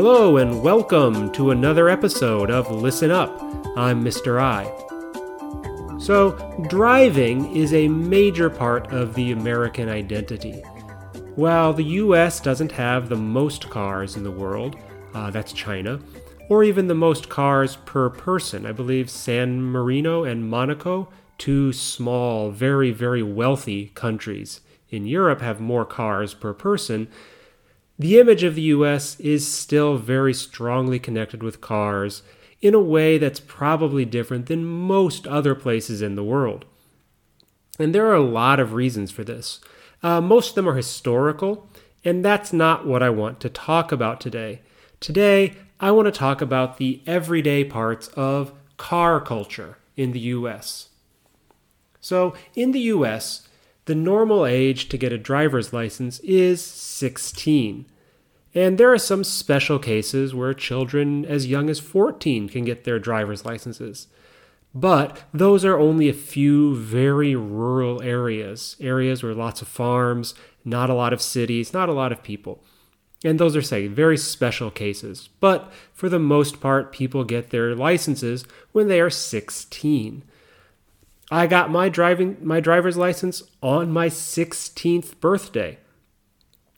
Hello, and welcome to another episode of Listen Up. I'm Mr. I. So, driving is a major part of the American identity. While the US doesn't have the most cars in the world, uh, that's China, or even the most cars per person, I believe San Marino and Monaco, two small, very, very wealthy countries in Europe, have more cars per person the image of the US is still very strongly connected with cars in a way that's probably different than most other places in the world. And there are a lot of reasons for this. Uh, most of them are historical, and that's not what I want to talk about today. Today, I want to talk about the everyday parts of car culture in the US. So, in the US, the normal age to get a driver's license is 16. And there are some special cases where children as young as 14 can get their driver's licenses. But those are only a few very rural areas, areas where lots of farms, not a lot of cities, not a lot of people. And those are, say, very special cases. But for the most part, people get their licenses when they are 16. I got my driving my driver's license on my 16th birthday.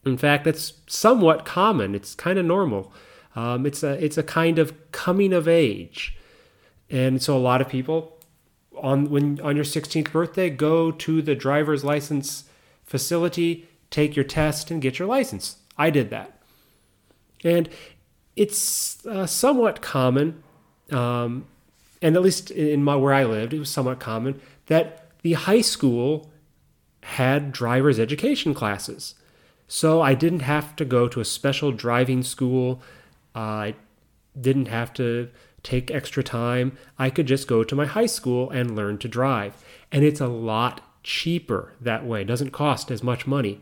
In fact, that's somewhat common. It's kind of normal. Um, it's a it's a kind of coming of age, and so a lot of people on when on your 16th birthday go to the driver's license facility, take your test, and get your license. I did that, and it's uh, somewhat common um, and at least in my where I lived, it was somewhat common that the high school had driver's education classes. So I didn't have to go to a special driving school. I didn't have to take extra time. I could just go to my high school and learn to drive. And it's a lot cheaper that way. It doesn't cost as much money.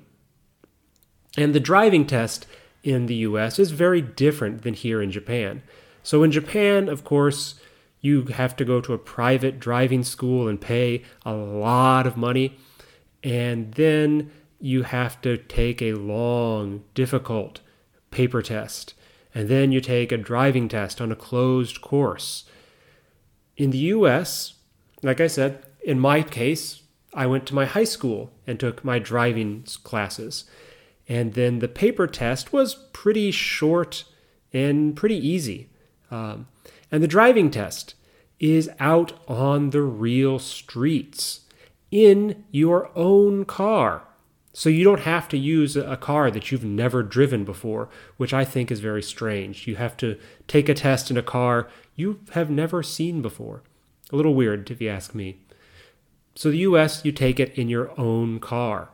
And the driving test in the US is very different than here in Japan. So in Japan, of course, you have to go to a private driving school and pay a lot of money. And then you have to take a long, difficult paper test. And then you take a driving test on a closed course. In the US, like I said, in my case, I went to my high school and took my driving classes. And then the paper test was pretty short and pretty easy. Um, and the driving test is out on the real streets in your own car. So you don't have to use a car that you've never driven before, which I think is very strange. You have to take a test in a car you have never seen before. A little weird, if you ask me. So the US, you take it in your own car.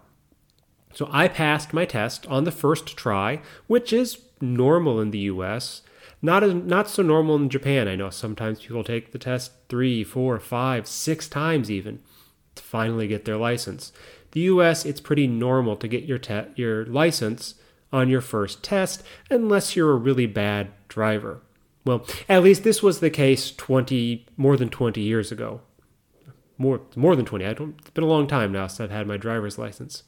So I passed my test on the first try, which is normal in the US. Not as, not so normal in Japan. I know sometimes people take the test three, four, five, six times even to finally get their license. The U.S. it's pretty normal to get your te- your license on your first test unless you're a really bad driver. Well, at least this was the case 20 more than 20 years ago. More more than 20. I don't it's been a long time now since I've had my driver's license.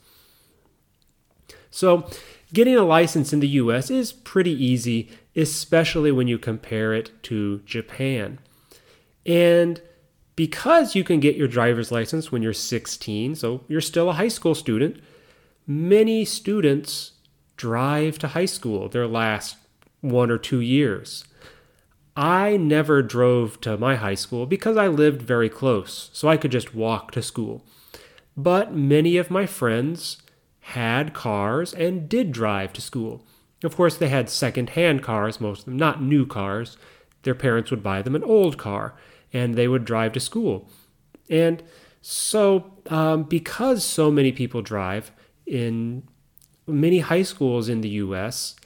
So, getting a license in the US is pretty easy, especially when you compare it to Japan. And because you can get your driver's license when you're 16, so you're still a high school student, many students drive to high school their last one or two years. I never drove to my high school because I lived very close, so I could just walk to school. But many of my friends had cars and did drive to school. Of course, they had second hand cars, most of them, not new cars. Their parents would buy them an old car and they would drive to school. And so, um, because so many people drive in many high schools in the US,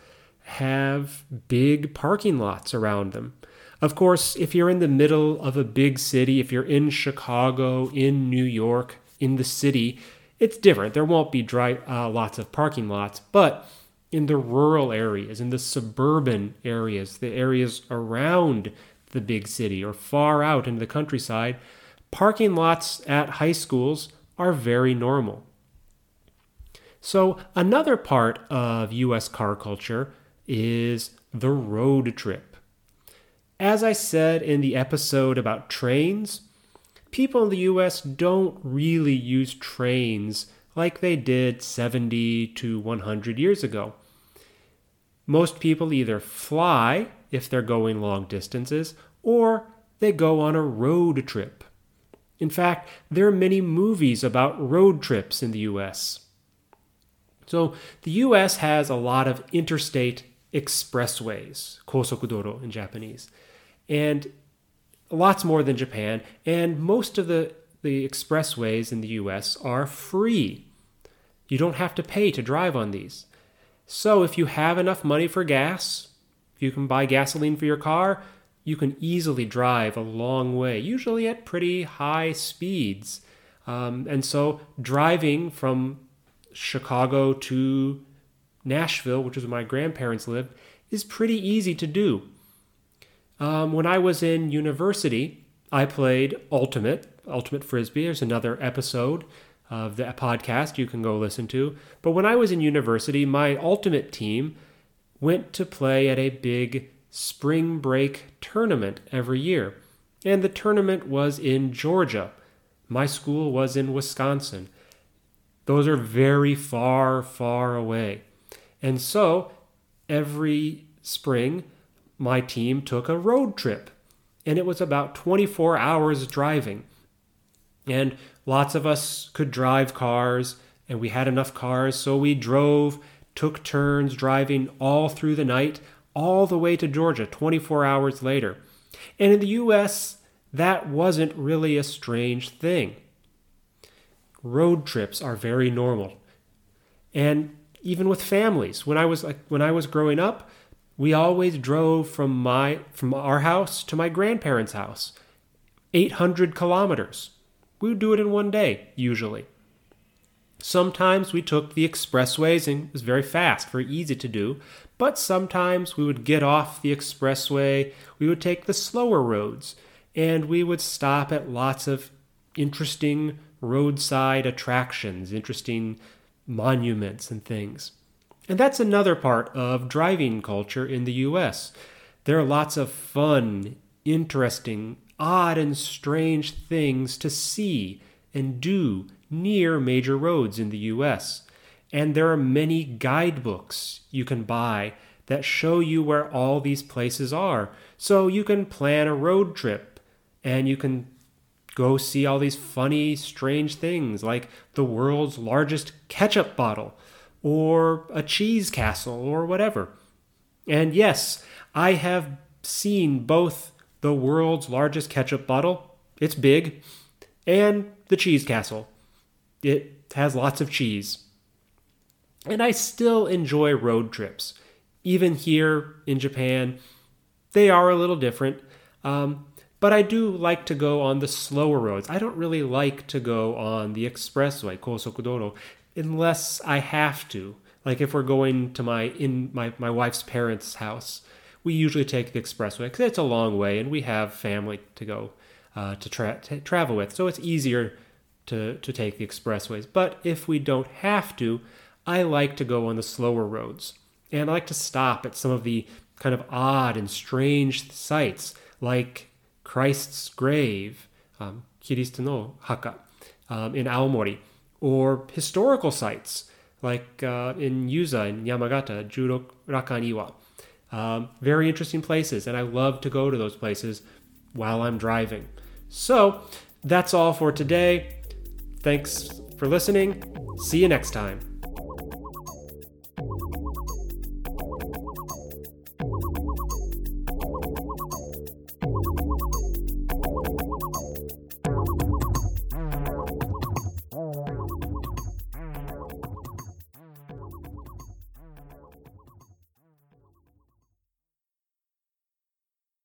have big parking lots around them. Of course, if you're in the middle of a big city, if you're in Chicago, in New York, in the city, it's different. There won't be dry, uh, lots of parking lots, but in the rural areas, in the suburban areas, the areas around the big city or far out into the countryside, parking lots at high schools are very normal. So, another part of US car culture is the road trip. As I said in the episode about trains, people in the US don't really use trains like they did 70 to 100 years ago. Most people either fly if they're going long distances or they go on a road trip. In fact, there are many movies about road trips in the US. So, the US has a lot of interstate expressways, kosokudoro in Japanese, and lots more than Japan, and most of the, the expressways in the US are free. You don't have to pay to drive on these. So, if you have enough money for gas, you can buy gasoline for your car, you can easily drive a long way, usually at pretty high speeds. Um, and so, driving from Chicago to Nashville, which is where my grandparents lived, is pretty easy to do. Um, when I was in university, I played Ultimate, Ultimate Frisbee. There's another episode of the podcast you can go listen to. But when I was in university, my Ultimate team went to play at a big spring break tournament every year. And the tournament was in Georgia. My school was in Wisconsin. Those are very far, far away. And so every spring, my team took a road trip. And it was about 24 hours driving. And lots of us could drive cars, and we had enough cars, so we drove, took turns driving all through the night all the way to Georgia 24 hours later. And in the US, that wasn't really a strange thing. Road trips are very normal. And even with families, when I was like when I was growing up, we always drove from my from our house to my grandparents' house. 800 kilometers. We would do it in one day, usually. Sometimes we took the expressways and it was very fast, very easy to do. But sometimes we would get off the expressway, we would take the slower roads, and we would stop at lots of interesting roadside attractions, interesting monuments and things. And that's another part of driving culture in the US. There are lots of fun, interesting, odd, and strange things to see and do near major roads in the US. And there are many guidebooks you can buy that show you where all these places are. So you can plan a road trip and you can go see all these funny, strange things like the world's largest ketchup bottle or a cheese castle or whatever. And yes, I have seen both the world's largest ketchup bottle, it's big, and the cheese castle. It has lots of cheese. And I still enjoy road trips. Even here in Japan, they are a little different. Um, but I do like to go on the slower roads. I don't really like to go on the expressway, Kosokudoro, unless I have to. Like if we're going to my in my, my wife's parents' house, we usually take the expressway because it's a long way and we have family to go uh, to, tra- to travel with. So it's easier to, to take the expressways. But if we don't have to, I like to go on the slower roads. And I like to stop at some of the kind of odd and strange sites like Christ's grave, um, Kiristo no Haka, um, in Aomori, or historical sites like uh, in Yuza in Yamagata, Judorakan Um, very interesting places, and I love to go to those places while I'm driving. So that's all for today. Thanks for listening. See you next time.